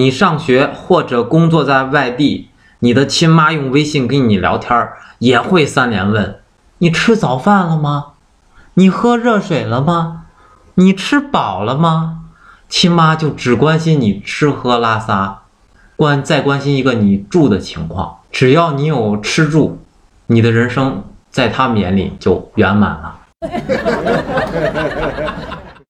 你上学或者工作在外地你的亲妈用微信跟你聊天也会三连问你吃早饭了吗？你喝热水了吗？你吃饱了吗？亲妈就只关心你吃喝拉撒关再关心一个你住的情况。只要你有吃住你的人生在他们眼里就圆满了。